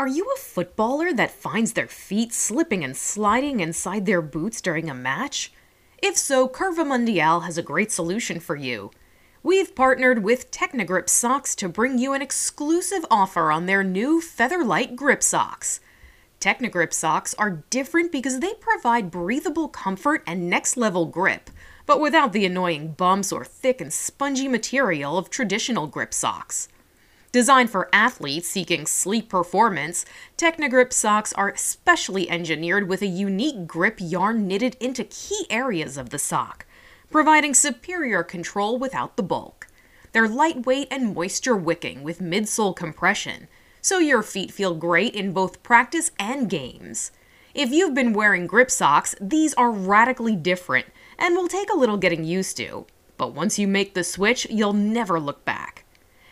Are you a footballer that finds their feet slipping and sliding inside their boots during a match? If so, Curva Mundial has a great solution for you. We've partnered with Technigrip Socks to bring you an exclusive offer on their new Featherlight Grip Socks. Technigrip socks are different because they provide breathable comfort and next level grip, but without the annoying bumps or thick and spongy material of traditional grip socks. Designed for athletes seeking sleek performance, Technigrip socks are specially engineered with a unique grip yarn knitted into key areas of the sock, providing superior control without the bulk. They're lightweight and moisture wicking with midsole compression, so your feet feel great in both practice and games. If you've been wearing grip socks, these are radically different and will take a little getting used to. But once you make the switch, you'll never look back.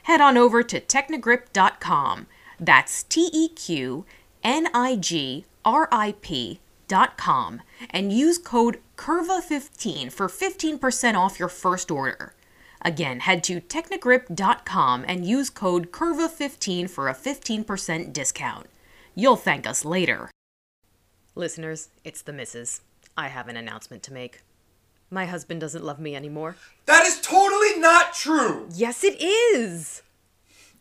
Head on over to technigrip.com. That's T E Q N I G R I P.com and use code CURVA15 for 15% off your first order. Again, head to technigrip.com and use code CURVA15 for a 15% discount. You'll thank us later. Listeners, it's the missus. I have an announcement to make. My husband doesn't love me anymore. That is totally not true. Yes, it is!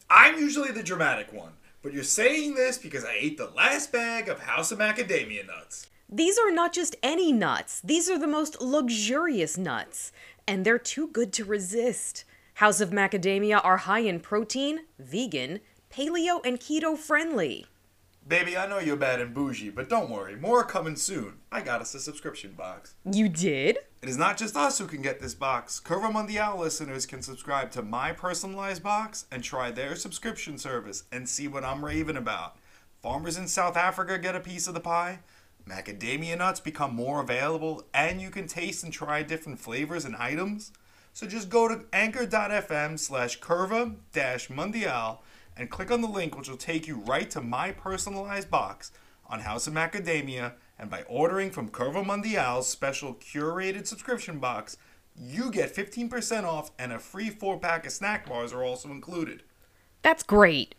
I'm usually the dramatic one, but you're saying this because I ate the last bag of House of Macadamia nuts. These are not just any nuts, these are the most luxurious nuts, and they're too good to resist. House of Macadamia are high in protein, vegan, paleo, and keto friendly. Baby, I know you're bad and bougie, but don't worry, more are coming soon. I got us a subscription box. You did? It is not just us who can get this box. Curva Mundial listeners can subscribe to my personalized box and try their subscription service and see what I'm raving about. Farmers in South Africa get a piece of the pie. Macadamia nuts become more available, and you can taste and try different flavors and items. So just go to anchor.fm slash curva dash mundial and click on the link, which will take you right to my personalized box on House of Macadamia. And by ordering from Curva Mundial's special curated subscription box, you get 15% off and a free four pack of snack bars are also included. That's great.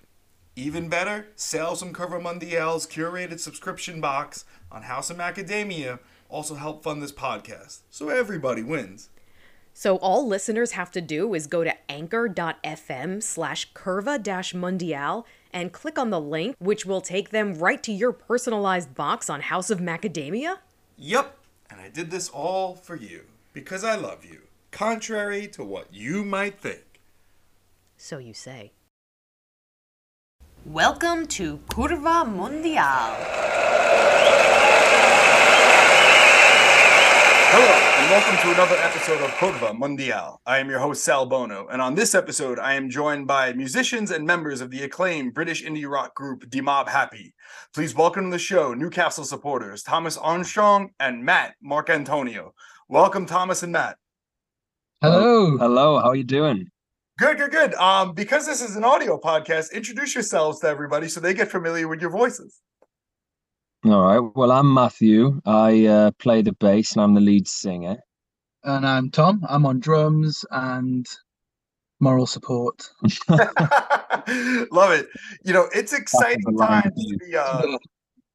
Even better, sales from Curva Mundial's curated subscription box on House of Macadamia also help fund this podcast. So everybody wins. So all listeners have to do is go to anchor.fm slash curva dash mundial and click on the link, which will take them right to your personalized box on House of Macadamia? Yep, and I did this all for you because I love you, contrary to what you might think. So you say. Welcome to Curva Mundial. Hello, and welcome to another episode of Curva Mundial. I am your host, Sal Bono, and on this episode, I am joined by musicians and members of the acclaimed British indie rock group Demob Happy. Please welcome to the show Newcastle supporters Thomas Armstrong and Matt Marcantonio. Welcome, Thomas and Matt. Hello. Hello, how are you doing? Good, good, good. Um, because this is an audio podcast, introduce yourselves to everybody so they get familiar with your voices. All right. Well, I'm Matthew. I uh, play the bass and I'm the lead singer. And I'm Tom. I'm on drums and moral support. Love it. You know, it's exciting the times to be uh,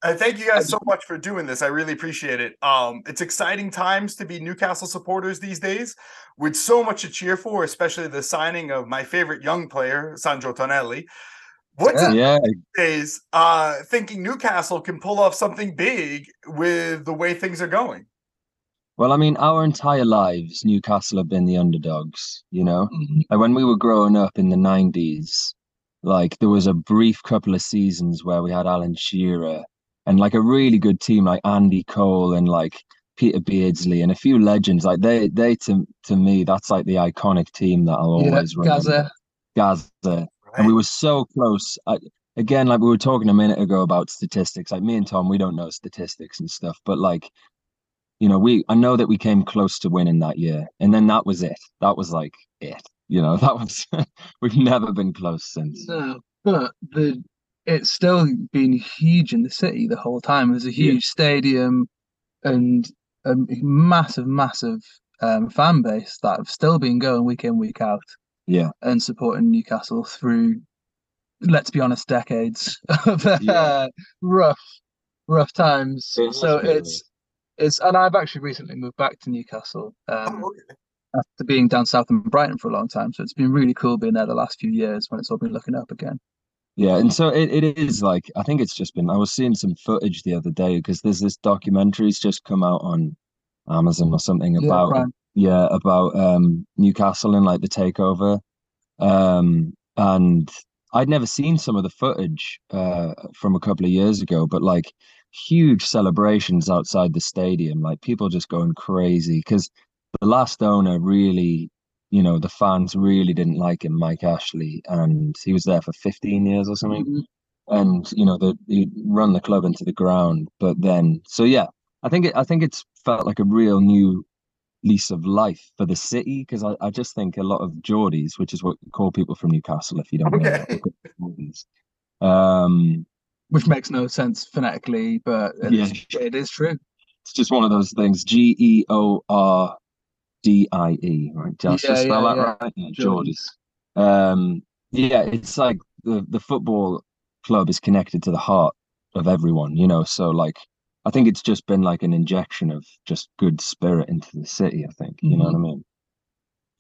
Uh, thank you guys so much for doing this. I really appreciate it. Um, it's exciting times to be Newcastle supporters these days, with so much to cheer for, especially the signing of my favorite young player, Sandro Tonelli. What's it Yeah, these days? Uh, thinking Newcastle can pull off something big with the way things are going. well, I mean, our entire lives, Newcastle have been the underdogs, you know? Mhm. Like when we were growing up in the 90s, like there was a brief couple of seasons where we had Alan Shearer and like a really good team like Andy Cole and like Peter Beardsley and a few legends. Like they, they to to me, that's like the iconic team that I'll Yeah, always remember. Gaza. Gaza. And we were so close. I, again, like we were talking a minute ago about statistics. Like me and Tom, we don't know statistics and stuff, but like, you know, we I know that we came close to winning that year, and then that was it. That was like it. You know, that was we've never been close since. No, but the it's still been huge in the city the whole time. There's a Yeah. huge stadium and a massive, massive um, fan base that have still been going week in, week out Yeah, and supporting Newcastle through let's be honest, decades of uh, yeah. rough, rough times. It so it's it's, and I've actually recently moved back to Newcastle um, oh, okay. after being down south in Brighton for a long time. So it's been really cool being there the last few years when it's all been looking up again. Yeah, and so it, it is like I think it's just been. I was seeing some footage the other day because there's this documentary's just come out on Amazon or something about yeah about um Newcastle and like the takeover, um and I'd never seen some of the footage uh from a couple of years ago, but like huge celebrations outside the stadium, like people just going crazy because the last owner really you know the fans really didn't like him, Mike Ashley, and he was there for 15 years or something. Mm-hmm. And you know, the, he run the club into the ground. But then, so yeah, I think it, I think it's felt like a real new lease of life for the city because I, I just think a lot of Geordies, which is what we call people from Newcastle, if you don't okay. know, um, which makes no sense phonetically, but yeah. it is true. It's just one of those things. G E O R D I E, right? Just yeah, spell yeah, that yeah. right? Yeah, Geordies. Um, yeah, it's like the the football club is connected to the heart of everyone, you know. So like, I think it's just been like an injection of just good spirit into the city. I think, you mm-hmm. know what I mean?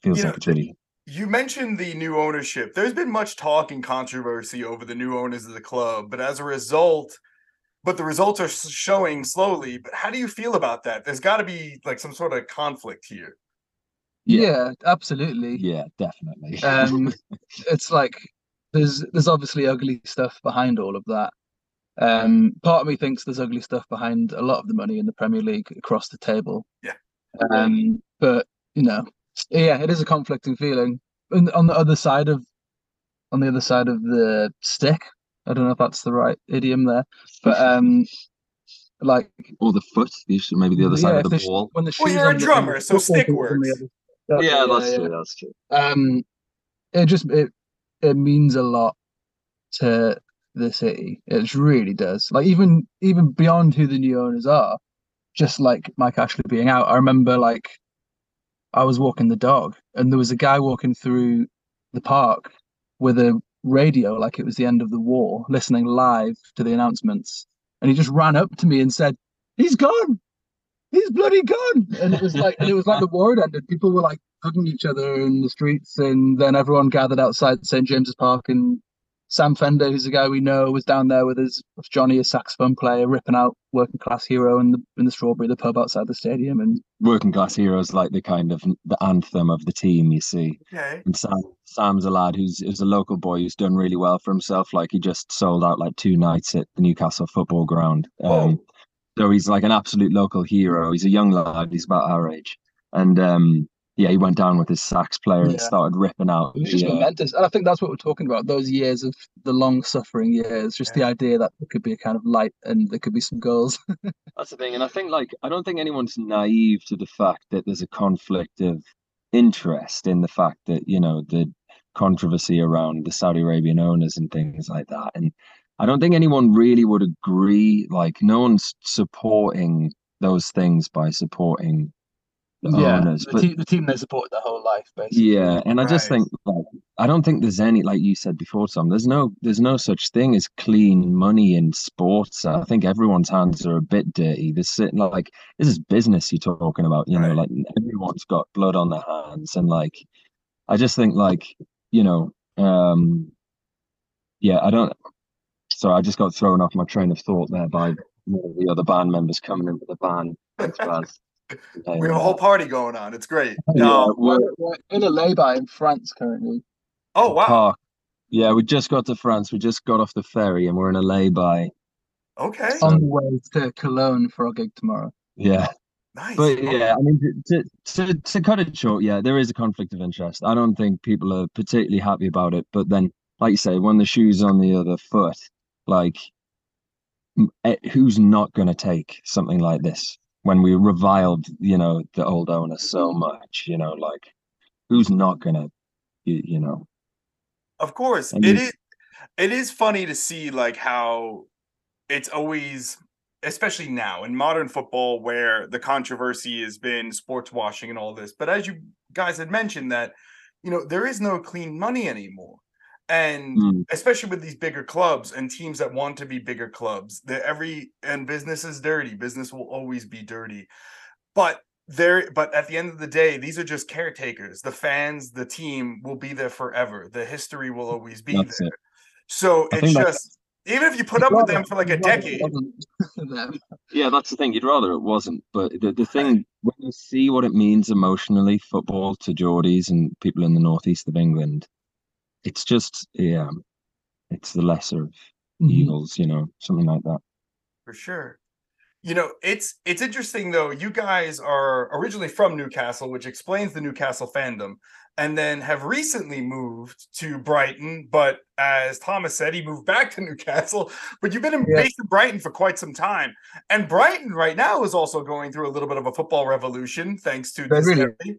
Feels you like know, it's really. You mentioned the new ownership. There's been much talk and controversy over the new owners of the club, but as a result, but the results are showing slowly. But how do you feel about that? There's got to be like some sort of conflict here. Yeah, yeah absolutely. Yeah, definitely. Um, it's like there's there's obviously ugly stuff behind all of that. Um, part of me thinks there's ugly stuff behind a lot of the money in the Premier League across the table. Yeah. Um, but you know, yeah, it is a conflicting feeling. And on the other side of on the other side of the stick, I don't know if that's the right idiom there, but um, like or the foot, maybe the other yeah, side of the, the ball. When the well, you're a drummer, the, so stick works. That's, yeah, that's yeah, true. That's true. Um, it just it it means a lot to the city. It really does. Like even even beyond who the new owners are, just like Mike Ashley being out. I remember like I was walking the dog, and there was a guy walking through the park with a radio, like it was the end of the war, listening live to the announcements. And he just ran up to me and said, "He's gone he's bloody gone. And it was like, it was like the war had ended. People were like hugging each other in the streets, and then everyone gathered outside St James's Park. And Sam Fender, who's a guy we know, was down there with his with Johnny, a saxophone player, ripping out "Working Class Hero" in the in the Strawberry, the pub outside the stadium. And "Working Class Hero" is like the kind of the anthem of the team. You see, okay. and Sam Sam's a lad who's who's a local boy who's done really well for himself. Like he just sold out like two nights at the Newcastle Football Ground. Um, so he's like an absolute local hero. He's a young lad. He's about our age, and um, yeah, he went down with his sax player yeah. and started ripping out. It was just uh, momentous, and I think that's what we're talking about. Those years of the long suffering years, just yeah. the idea that there could be a kind of light and there could be some goals. that's the thing, and I think like I don't think anyone's naive to the fact that there's a conflict of interest in the fact that you know the controversy around the Saudi Arabian owners and things like that, and I don't think anyone really would agree. Like, no one's supporting those things by supporting the yeah, owners. The, but, team, the team they supported their whole life, basically. Yeah, and I just think like I don't think there's any like you said before, Tom. There's no there's no such thing as clean money in sports. I think everyone's hands are a bit dirty. This like this is business you're talking about. You right. know, like everyone's got blood on their hands, and like I just think like you know, um yeah, I don't so I just got thrown off my train of thought there by the other band members coming into the band. We have a whole party going on. It's great. Yeah, we're, we're, in a lay-by in France currently. Oh wow! Park. Yeah, we just got to France. We just got off the ferry and we're in a lay-by. Okay. On the way to Cologne for our gig tomorrow. Yeah. Nice. But yeah, I mean, to, to to cut it short, yeah, there is a conflict of interest. I don't think people are particularly happy about it. But then, like you say, when the shoe's on the other foot, like, eh, who's not going to take something like this when we reviled, you know, the old owner so much? You know, like, who's not going to, you, you, know? Of course, it is. It is funny to see like how it's always especially now in modern football where the controversy has been sports washing and all this but as you guys had mentioned that you know there is no clean money anymore and mm. especially with these bigger clubs and teams that want to be bigger clubs that every and business is dirty business will always be dirty. But there but at the end of the day these are just caretakers. The fans the team will be there forever. The history will always be that's there. it. so I it's just even if you put up with them for like a decade yeah that's the thing. You'd rather it wasn't. But the, the thing when you see what it means emotionally football to geordies and people in the northeast of england it's just yeah, it's the lesser of mm-hmm. evils, you know, something like that. For sure. You know, it's it's interesting though. You guys are originally from Newcastle, which explains the Newcastle fandom, and then have recently moved to Brighton. But as Thomas said, he moved back to Newcastle. But you've been in, yeah. based in Brighton for quite some time, and Brighton right now is also going through a little bit of a football revolution thanks to this. Really?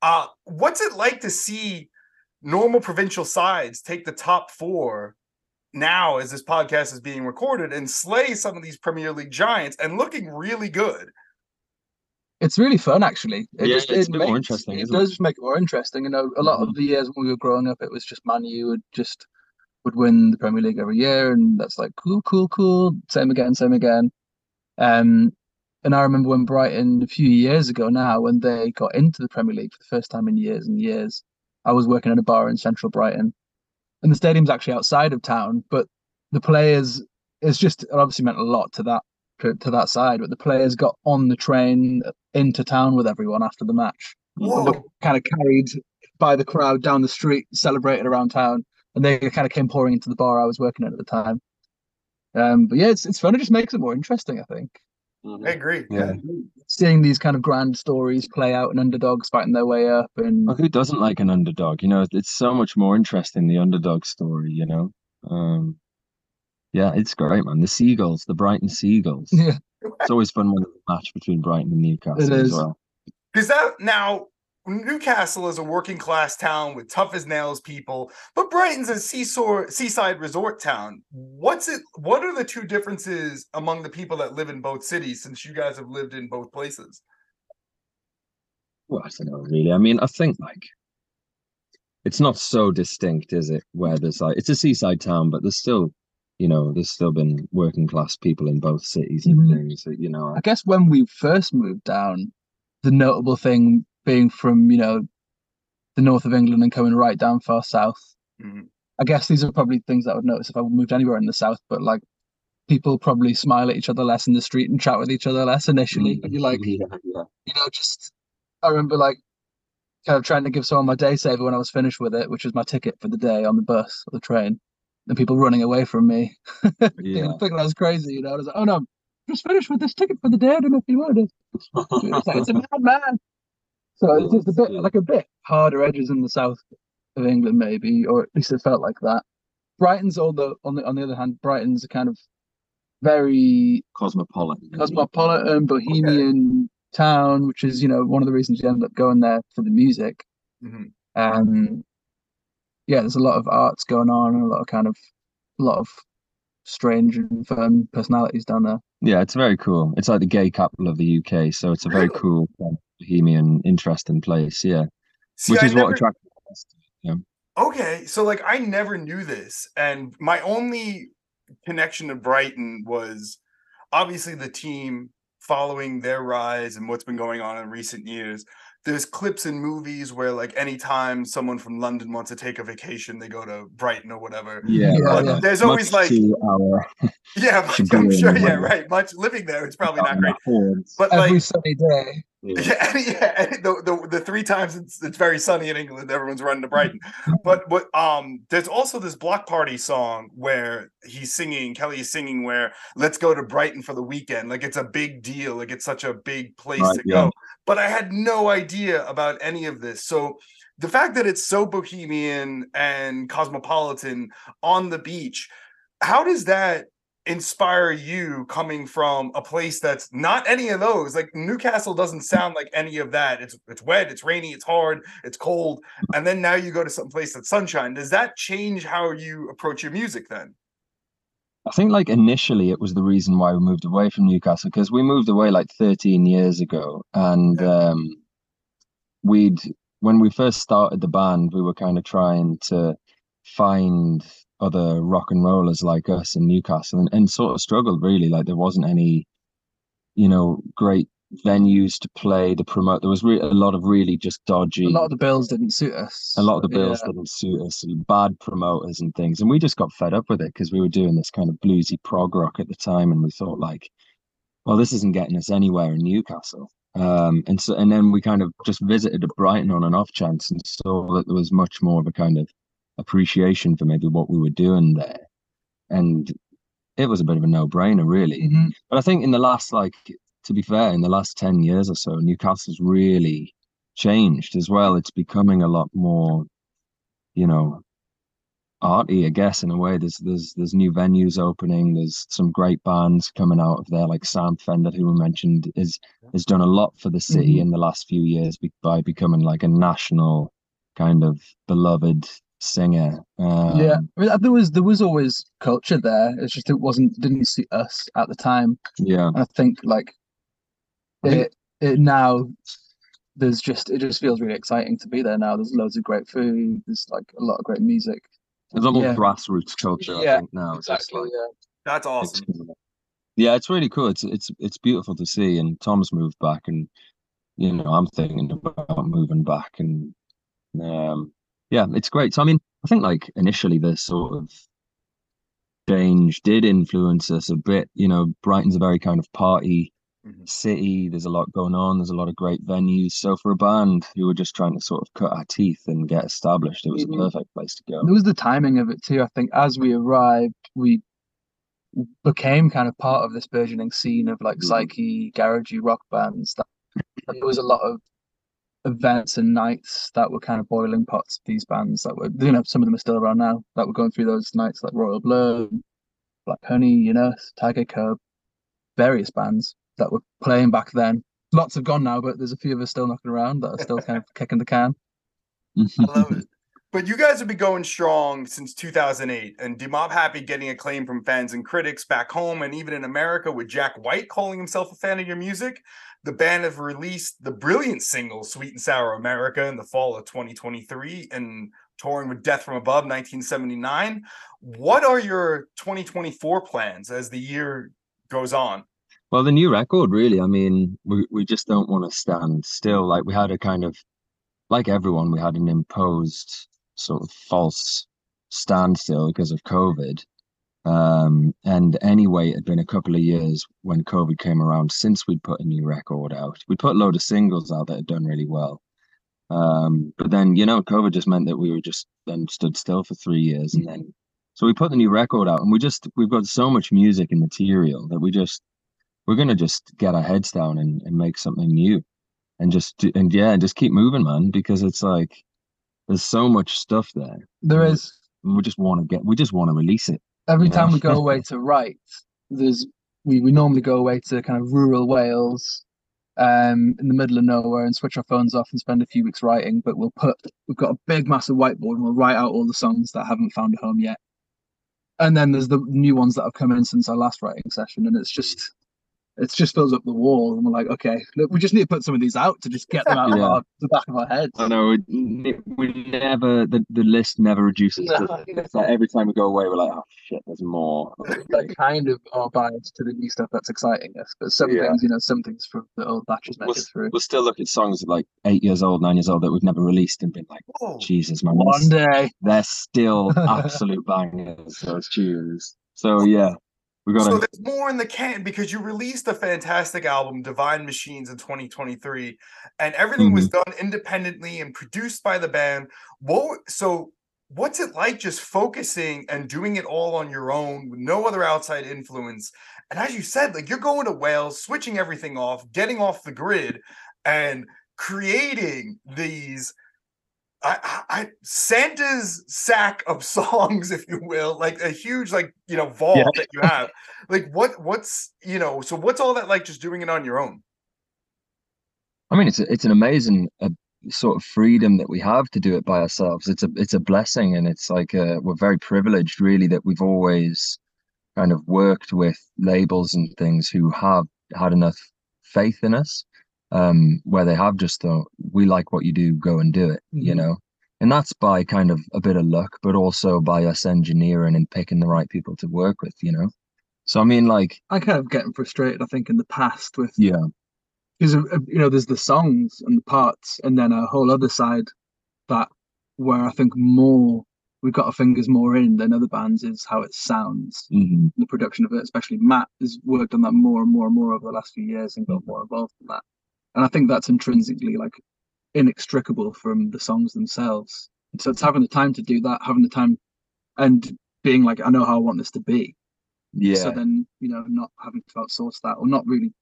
Uh, what's it like to see normal provincial sides take the top four now as this podcast is being recorded and slay some of these Premier League giants and looking really good. It's really fun, actually. It yeah, just, it's it a bit makes, more interesting. It does it? make it more interesting. You know, a lot mm-hmm. of the years when we were growing up, it was just Man U would just would win the Premier League every year, and that's like cool, cool, cool. Same again, same again. Um, and I remember when Brighton a few years ago now, when they got into the Premier League for the first time in years and years, I was working at a bar in central Brighton, and the stadium's actually outside of town. But the players, it's just it obviously meant a lot to that to, to that side. But the players got on the train into town with everyone after the match. kind of carried by the crowd down the street, celebrated around town, and they kind of came pouring into the bar I was working at at the time. Um, but yeah, it's it's fun. It just makes it more interesting, I think. Mm-hmm. I agree. Yeah. Seeing these kind of grand stories play out and underdogs fighting their way up and well, who doesn't like an underdog? You know, it's so much more interesting the underdog story, you know. Um yeah, it's great, man. The Seagulls, the Brighton Seagulls. Yeah. It's always fun when there's a match between Brighton and Newcastle it is. as well. Because that now Newcastle is a working class town with tough as nails people, but Brighton's a seashore, seaside resort town. What's it? What are the two differences among the people that live in both cities? Since you guys have lived in both places. Well, I don't know really. I mean, I think like it's not so distinct, is it? Where there's like it's a seaside town, but there's still, you know, there's still been working class people in both cities and mm-hmm. things. You know, I guess when we first moved down, the notable thing being from you know the north of England and coming right down far south. Mm-hmm. I guess these are probably things that I would notice if I moved anywhere in the south. But like people probably smile at each other less in the street and chat with each other less initially. Mm-hmm. You're like, yeah, yeah. you know, just I remember like kind of trying to give someone my day saver when I was finished with it, which was my ticket for the day on the bus or the train, and people running away from me, yeah. thinking I was crazy. You know, I was like, oh no, I'm just finished with this ticket for the day. I don't know if you wanted it. it's, like, it's a madman. So it's just a bit like a bit harder edges in the south of England, maybe, or at least it felt like that. Brighton's all the on the on the other hand, Brighton's a kind of very cosmopolitan, cosmopolitan, bohemian okay. town, which is you know one of the reasons you end up going there for the music. Mm-hmm. Um, yeah, there's a lot of arts going on and a lot of kind of a lot of strange and fun personalities down there. Yeah, it's very cool. It's like the gay capital of the UK, so it's a very cool bohemian, interesting place. Yeah, See, which I is never... what attracted us. Yeah. Okay, so like I never knew this, and my only connection to Brighton was obviously the team following their rise and what's been going on in recent years there's clips in movies where like anytime someone from London wants to take a vacation, they go to Brighton or whatever. Yeah. yeah. There's Much always like our Yeah, I'm sure, yeah, right. Much living there, it's probably not great. But every like, sunny day. Yeah, yeah. The, the, the three times it's, it's very sunny in England, everyone's running to Brighton. but what um there's also this Bloc Party song where he's singing, Kele is singing where let's go to Brighton for the weekend. Like it's a big deal. Like it's such a big place right, to yeah. go but I had no idea about any of this. So the fact that it's so bohemian and cosmopolitan on the beach, how does that inspire you coming from a place that's not any of those? Like Newcastle doesn't sound like any of that. It's it's wet, it's rainy, it's hard, it's cold, and then now you go to some place that's sunshine. Does that change how you approach your music then? I think like initially it was the reason why we moved away from Newcastle because we moved away like 13 years ago and um we'd when we first started the band we were kind of trying to find other rock and rollers like us in Newcastle and, and sort of struggled really. Like there wasn't any, you know, great venues to play the promote. There was re- a lot of really just dodgy. A lot of the bills didn't suit us. A lot of the bills Yeah. didn't suit us. Bad promoters and things, and we just got fed up with it because we were doing this kind of bluesy prog rock at the time, and we thought like, well, this isn't getting us anywhere in Newcastle. Um, and so, and then we kind of just visited a Brighton on an off chance and saw that there was much more of a kind of appreciation for maybe what we were doing there, and it was a bit of a no brainer, really. Mhm. But I think in the last, like, to be fair, in the last 10 years or so, Newcastle's really changed as well. It's becoming a lot more, you know, arty, I guess, in a way. There's there's there's new venues opening, there's some great bands coming out of there, like Sam Fender, who we mentioned, is has done a lot for the city Mhm. in the last few years by becoming like a national kind of beloved singer. Um, yeah, I mean, there was there was always culture there. It's just it wasn't didn't suit us at the time. Yeah. And I think like it it now there's just it just feels really exciting to be there now. There's loads of great food. There's like a lot of great music. There's a lot Yeah. grassroots culture, I Yeah, think, now. It's just like yeah. That's awesome. cool. yeah, it's really cool. It's it's it's beautiful to see. And Tom's moved back, and you know, I'm thinking about moving back, and um, yeah, it's great. So I mean, I think like initially the sort of change did influence us a bit. You know, Brighton's a very kind of party Mhm. city. There's a lot going on. There's a lot of great venues. So for a band who were just trying to sort of cut our teeth and get established, it was Mhm. a perfect place to go. It was the timing of it too. I think as we arrived, we became kind of part of this burgeoning scene of like Mhm. psyche, garagey rock bands. That, and there was a lot of events and nights that were kind of boiling pots. of These bands that were, you know, some of them are still around now. That were going through those nights, like Royal Blood, Black Honey, you know, Tigercub, various bands that were playing back then. Lots have gone now, but there's a few of us still knocking around that are still kind of kicking the can. I love it. But you guys have been going strong since 2008, and Demob Happy getting acclaim from fans and critics back home and even in America, with Jack White calling himself a fan of your music. The band have released the brilliant single "Sweet and Sour America" in the fall of 2023, and touring with Death from Above 1979. What are your 2024 plans as the year goes on? Well, the new record, really. I mean, we we just don't want to stand still. Like we had a kind of, like everyone, we had an imposed sort of false standstill because of COVID. Um, and anyway, it had been a couple of years when COVID came around since we'd put a new record out. We'd put a load of singles out that had done really well. Um, but then, you know, COVID just meant that we were just then stood still for three years. And then, so we put the new record out and we just, we've got so much music and material that we just, we're gonna just get our heads down and, and make something new and just do, and yeah just keep moving man because it's like there's so much stuff there There is we just want to get we just want to release it every time we go away to write, there's we, we normally go away to kind of rural Wales, um, in the middle of nowhere and switch our phones off and spend a few weeks writing. But we'll put we've got a big massive whiteboard and we'll write out all the songs that haven't found a home yet. And then there's the new ones that have come in since our last writing session, and it's just it just fills up the wall, and we're like, okay, look, we just need to put some of these out to just get them out of our, the back of our heads. i know we, we never the, the list never reduces it? It's like every time we go away we're like oh shit there's more like kind of are biased to the new stuff that's exciting us, but some Yeah. things, you know, some things from the old batches we'll, through. we'll still look at songs like eight years old nine years old that we've never released and been like Whoa. jesus man One day, they're still absolute bangers those tunes so yeah we gotta So there's more in the can because you released a fantastic album, Divine Machines, in 2023, and everything was mm-hmm. done independently and produced by the band. What so what's it like just focusing and doing it all on your own with no other outside influence? And as you said, like you're going to Wales, switching everything off, getting off the grid, and creating these I, I, Santa's sack of songs, if you will, like a huge, like you know, vault Yeah. that you have. like, what, what's you know, so what's all that like? Just doing it on your own. I mean, it's a, it's an amazing uh, sort of freedom that we have to do it by ourselves. It's a it's a blessing, and it's like uh, we're very privileged, really, that we've always kind of worked with labels and things who have had enough faith in us, um, where they have just thought, "We like what you do, go and do it," you Mhm. know. and that's by kind of a bit of luck, but also by us engineering and picking the right people to work with, you know. So I mean, like I kind of getting frustrated. I think in the past with yeah, because uh, you know there's the songs and the parts, and then a whole other side that where I think more we've got our fingers more in than other bands is how it sounds, mm-hmm. the production of it. Especially Matt has worked on that more and more and more over the last few years and got more involved in that. And I think that's intrinsically like inextricable from the songs themselves. So it's having the time to do that, having the time, and being like, I know how I want this to be. yeah, So then you know, not having to outsource that or not really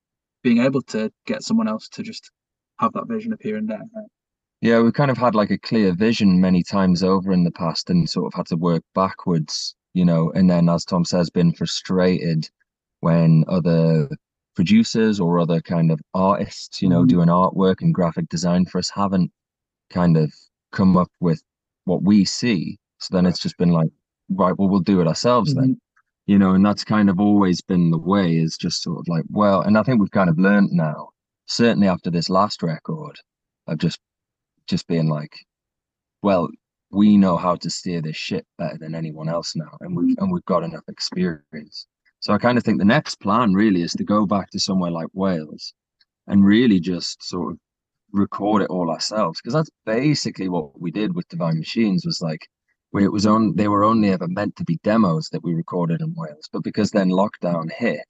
being able to get someone else to just have that vision appear and there. yeah. We've kind of had like a clear vision many times over in the past, and sort of had to work backwards, you know. And then, as Tom says, been frustrated when other producers or other kind of artists, you know, Mhm. doing artwork and graphic design for us haven't kind of come up with what we see. So then it's just been like, right, well, we'll do it ourselves then, you know, and that's kind of always been the way is just sort of like, well, and I think we've kind of learned now, certainly after this last record, of just just being like, well, we know how to steer this ship better than anyone else now, and we've and we've got enough experience. So I kind of think the next plan really is to go back to somewhere like Wales and really just sort of record it all ourselves because that's basically what we did with Divine Machines was like where it was on they were only ever meant to be demos that we recorded in Wales but because then lockdown hit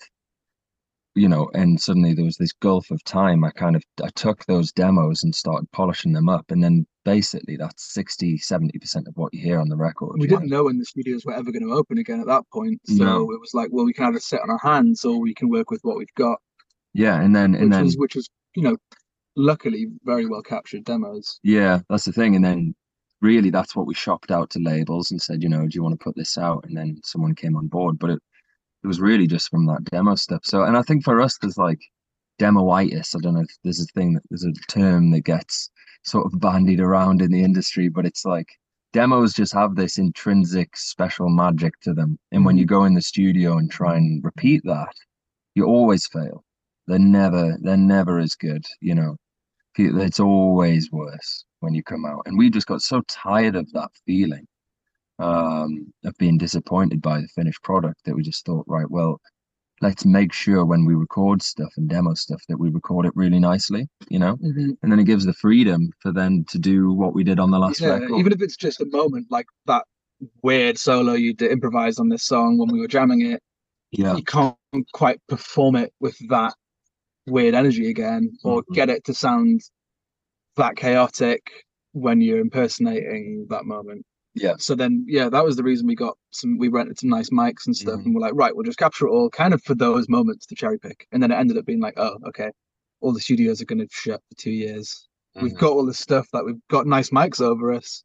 you know and suddenly there was this gulf of time I kind of I took those demos and started polishing them up and then basically that's 60 70% of what you hear on the record We didn't know when the studios were ever going to open again at that point. So No. it was like, well, we can either sit on our hands or we can work with what we've got, yeah and then and which then was which was you know, luckily very well captured demos. Yeah, that's the thing. And then really that's what we shopped out to labels and said, you know, do you want to put this out? And then someone came on board. But it it was really just from that demo stuff. So and I think for us there's like demoitis. I don't know if there's a thing that there's a term that gets sort of bandied around in the industry, but it's like demos just have this intrinsic special magic to them. And when you go in the studio and try and repeat that, you always fail. They're never they're never as good, you know it's always worse when you come out and we just got so tired of that feeling um of being disappointed by the finished product that we just thought right well let's make sure when we record stuff and demo stuff that we record it really nicely you know and then it gives the freedom for them to do what we did on the last Yeah, record even if it's just a moment like that weird solo you did improvise on this song when we were jamming it, yeah you can't quite perform it with that weird energy again or Mhm. get it to sound that chaotic when you're impersonating that moment. Yeah So then, yeah, that was the reason we got some. We rented some nice mics and stuff, Mhm. and we're like, right, we'll just capture it all, kind of for those moments to cherry pick. And then it ended up being like, oh, okay, all the studios are going to shut for two years. We've Mhm. got all this stuff that we've got nice mics over us.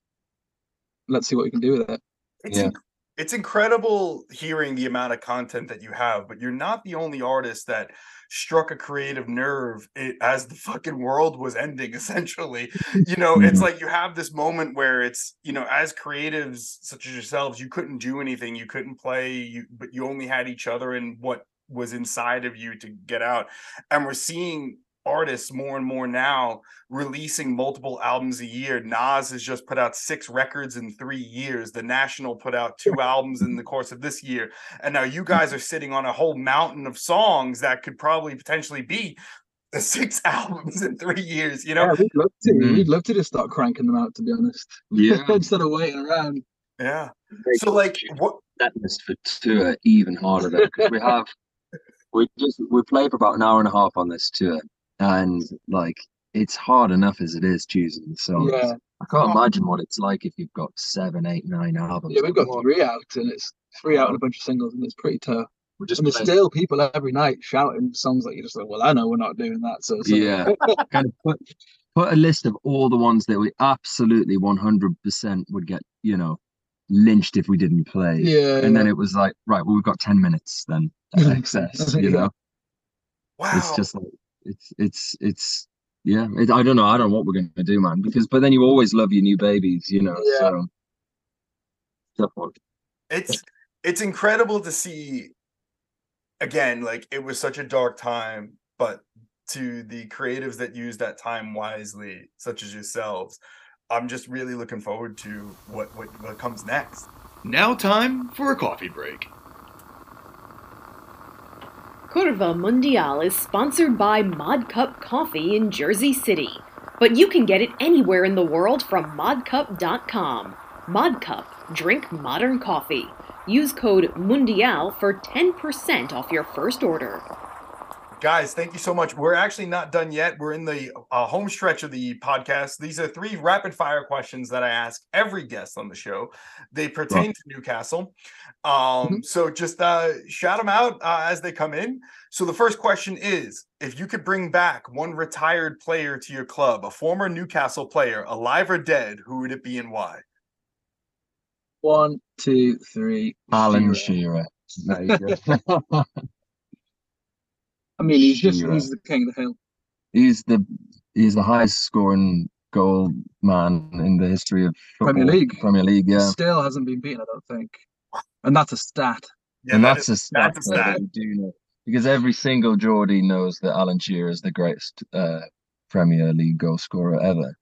Let's see what we can do with it. It's, Yeah. It's incredible hearing the amount of content that you have, but you're not the only artist that struck a creative nerve as the fucking world was ending, essentially. You know, it's Mhm. like you have this moment where it's, you know, as creatives such as yourselves, you couldn't do anything, you couldn't play, you but you only had each other and what was inside of you to get out. And we're seeing artists more and more now releasing multiple albums a year. Nas has just put out six records in three years. The National put out two albums in the course of this year. And now you guys are sitting on a whole mountain of songs that could probably potentially be the six albums in three years, you know? Yeah, we'd love to. Mhm. We'd love to just start cranking them out, to be honest, yeah instead of waiting around. Yeah. So like what that list for tour even harder though because we have we just we play for about an hour and a half on this tour and like it's hard enough as it is choosing the songs Yeah. i can't oh. imagine what it's like if you've got seven eight nine albums Yeah, we've got Like, three out, and it's three out and a bunch of singles, and it's pretty tough. we're just And there's still people every night shouting songs that you just like, well, I know we're not doing that. So, so yeah kind of put put a list of all the ones that we absolutely 100% would get you know lynched if we didn't play yeah, and then it was like right well we've got 10 minutes then of excess you Yeah. know wow. it's just like it's it's it's yeah it, i don't know i don't know what we're gonna do man because but then you always love your new babies you know Yeah. so tough one. it's it's incredible to see again like it was such a dark time but to the creatives that use that time wisely such as yourselves I'm just really looking forward to what, what, what comes next. Now, time for a coffee break. Curva Mundial is sponsored by Mod Cup Coffee in Jersey City, but you can get it anywhere in the world from modcup.com. Modcup, drink modern coffee. Use code MUNDIAL for 10% off your first order. Guys, thank you so much. We're actually not done yet. We're in the uh, home stretch of the podcast. These are three rapid fire questions that I ask every guest on the show. They pertain to Newcastle. Um, mm-hmm. so just uh, shout them out uh, as they come in. So the first question is if you could bring back one retired player to your club, a former Newcastle player, alive or dead, who would it be and why? One, two, three. Alan Shearer. There you go. I mean, he's just he's the king of the hill. He's the he's the highest scoring goal man in the history of football. Premier League. Premier League, yeah. Still hasn't been beaten, I don't think. And that's a stat. Yeah, and that that's, is, a stat that's a stat. do know. Because every single Geordie knows that Alan Shearer is the greatest uh, Premier League goal scorer ever.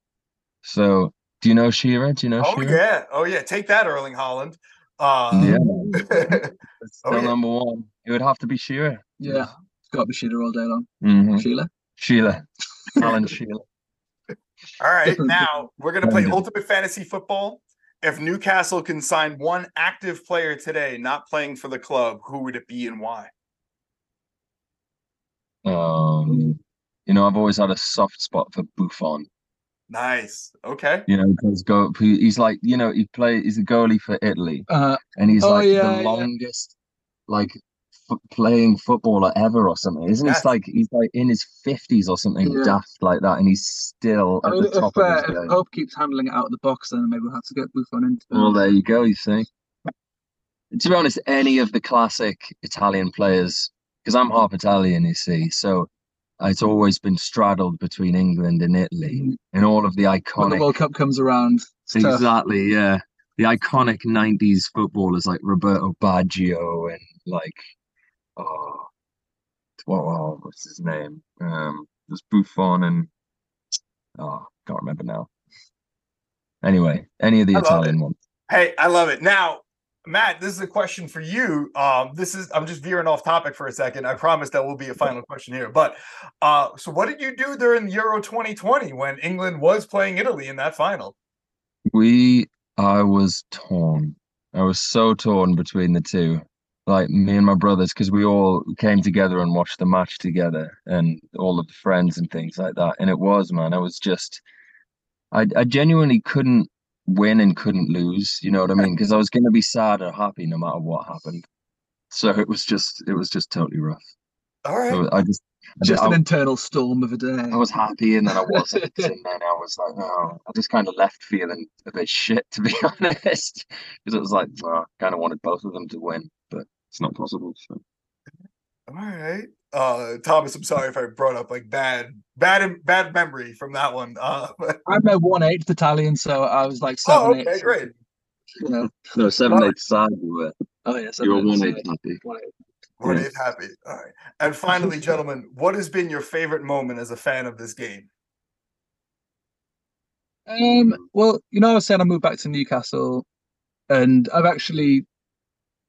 So, do you know Shearer? Do you know oh, Shearer? yeah. Oh, yeah. Take that, Erling Haaland. Uh, yeah. still oh, yeah. number one. It would have to be Shearer. Yeah. Got to be Sheila all day long. Mm-hmm. Sheila. Sheila. Alan Sheila. All right, now we're gonna play Ultimate Fantasy Football. If Newcastle can sign one active player today, not playing for the club, who would it be and why? Um, you know, I've always had a soft spot for Buffon. Nice. Okay. You know, because go he's like, you know, he play he's a goalie for Italy, uh, and he's oh, like yeah, the longest, yeah. like f- playing footballer ever or something, isn't he? like he's like in his fifties or something yeah. daft like that, and he's still I at mean, the top if, of his uh, game. If Pope keeps handling it out of the box, then maybe we'll have to get Buffon into. Well, there you go. You see. To be honest, any of the classic Italian players, because I'm half Italian, you see, so it's always been straddled between England and Italy, and all of the iconic. When the World Cup comes around, exactly, tough. yeah, the iconic '90s footballers like Roberto Baggio and like oh, what, oh, what's his name? Um, there's Buffon and oh, can't remember now. Anyway, any of the Italian ones. Hey, I love it. Now, Matt, this is a question for you. Um, this is I'm just veering off topic for a second. I promise that will be a final question here. But uh, so what did you do during Euro 2020 when England was playing Italy in that final? We I was torn. I was so torn between the two like me and my brothers because we all came together and watched the match together and all of the friends and things like that. And it was man i was just i, I genuinely couldn't win and couldn't lose you know what i mean? Because i was going to be sad or happy no matter what happened. So it was just it was just totally rough. All right. So i just just I, an internal storm of a day. I was happy and then i wasn't. And then i was like no i just kind of left feeling a bit shit to be honest because it was like oh, i kind of wanted both of them to win it's not possible. So. All right. Uh, Thomas, I'm sorry if I brought up like bad, bad, bad memory from that one. Uh, but... I'm a one eighth Italian, so I was like seven. Oh, okay, eight, great. You know. No, seven eight side you were. Oh yeah, you were one eight happy. One eight. One happy. All right. And finally, gentlemen, what has been your favorite moment as a fan of this game? Um. Well, you know, I was saying I moved back to Newcastle, and I've actually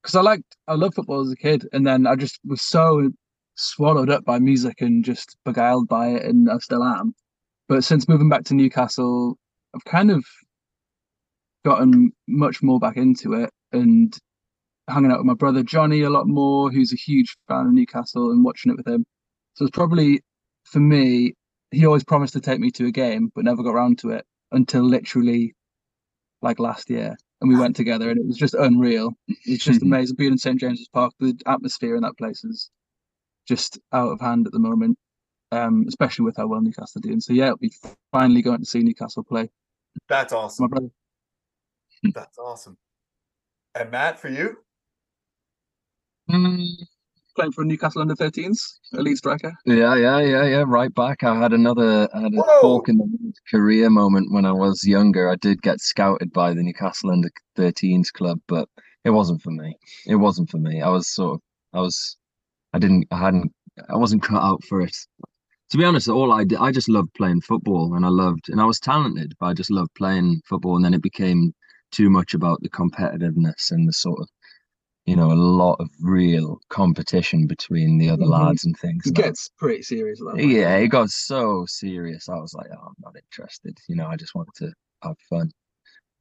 because I liked I loved football as a kid, and then I just was so swallowed up by music and just beguiled by it, and I still am. But since moving back to Newcastle, I've kind of gotten much more back into it and hanging out with my brother Johnny a lot more, who's a huge fan of Newcastle, and watching it with him. So it's probably for me. He always promised to take me to a game, but never got around to it until literally like last year and we went together, and it was just unreal. It's just amazing being in St James's Park. The atmosphere in that place is just out of hand at the moment, um, especially with how well Newcastle are doing. So yeah, it'll be finally going to see Newcastle play. That's awesome. My brother. That's awesome. And Matt, for you? Mm, playing for Newcastle under 13s, a elite striker. Yeah, yeah, yeah, yeah. Right back. I had another, I had a Whoa. fork in the career moment when I was younger. I did get scouted by the Newcastle under 13s club, but it wasn't for me. It wasn't for me. I was sort of, I was, I didn't, I hadn't, I wasn't cut out for it. to be honest, all I did, I just loved playing football, and I loved, and I was talented, but I just loved playing football. And then it became too much about the competitiveness and the sort of, you know, a lot of real competition between the other Mhm. lads and things. It gets pretty serious. point. yeah, it got so serious. I was like, oh, I'm not interested. You know, I just wanted to have fun.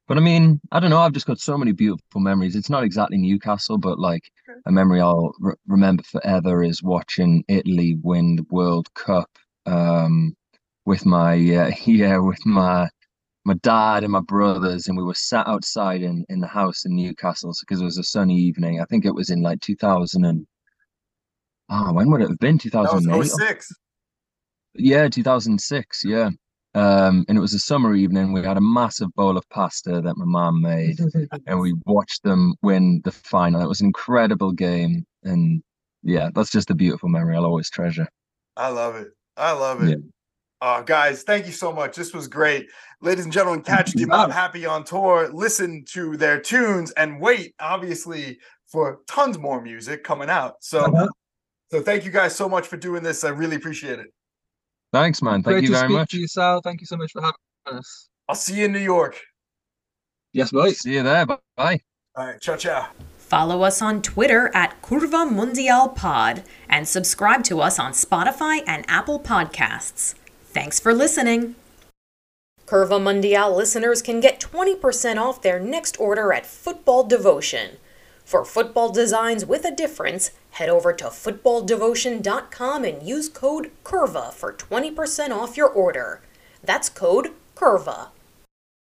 But I mean, I don't know. I've just got so many beautiful memories. It's not exactly Newcastle, but like a memory I'll re remember forever is watching Italy win the World Cup um, with my uh, yeah with my my dad and my brothers, and we were sat outside in in the house in Newcastle because it was a sunny evening. I think it was in like 2000 and oh, when would it have been? That was 2008. 06. Yeah, 2006, yeah. Um, and it was a summer evening. We had a massive bowl of pasta that my mom made, and we watched them win the final. It was an incredible game, and yeah, that's just a beautiful memory I'll always treasure. I love it. I love it. Oh, guys, thank you so much. This was great. Ladies and gentlemen, catch you, Mob man. Happy on tour, listen to their tunes, and wait, obviously, for tons more music coming out. So, Uh-huh. so thank you guys so much for doing this. I really appreciate it. Thanks, man. Thank Great you to very speak much. to you, Sal. Thank you so much for having us. I'll see you in New York. Yes, mate. See you there. Bye. Bye. All right, ciao, ciao. Follow us on Twitter at Curva Mundial Pod and subscribe to us on Spotify and Apple Podcasts. Thanks for listening. Curva Mundial listeners can get 20% off their next order at Football Devotion. For football designs with a difference, head over to footballdevotion.com and use code CURVA for 20% off your order. That's code CURVA.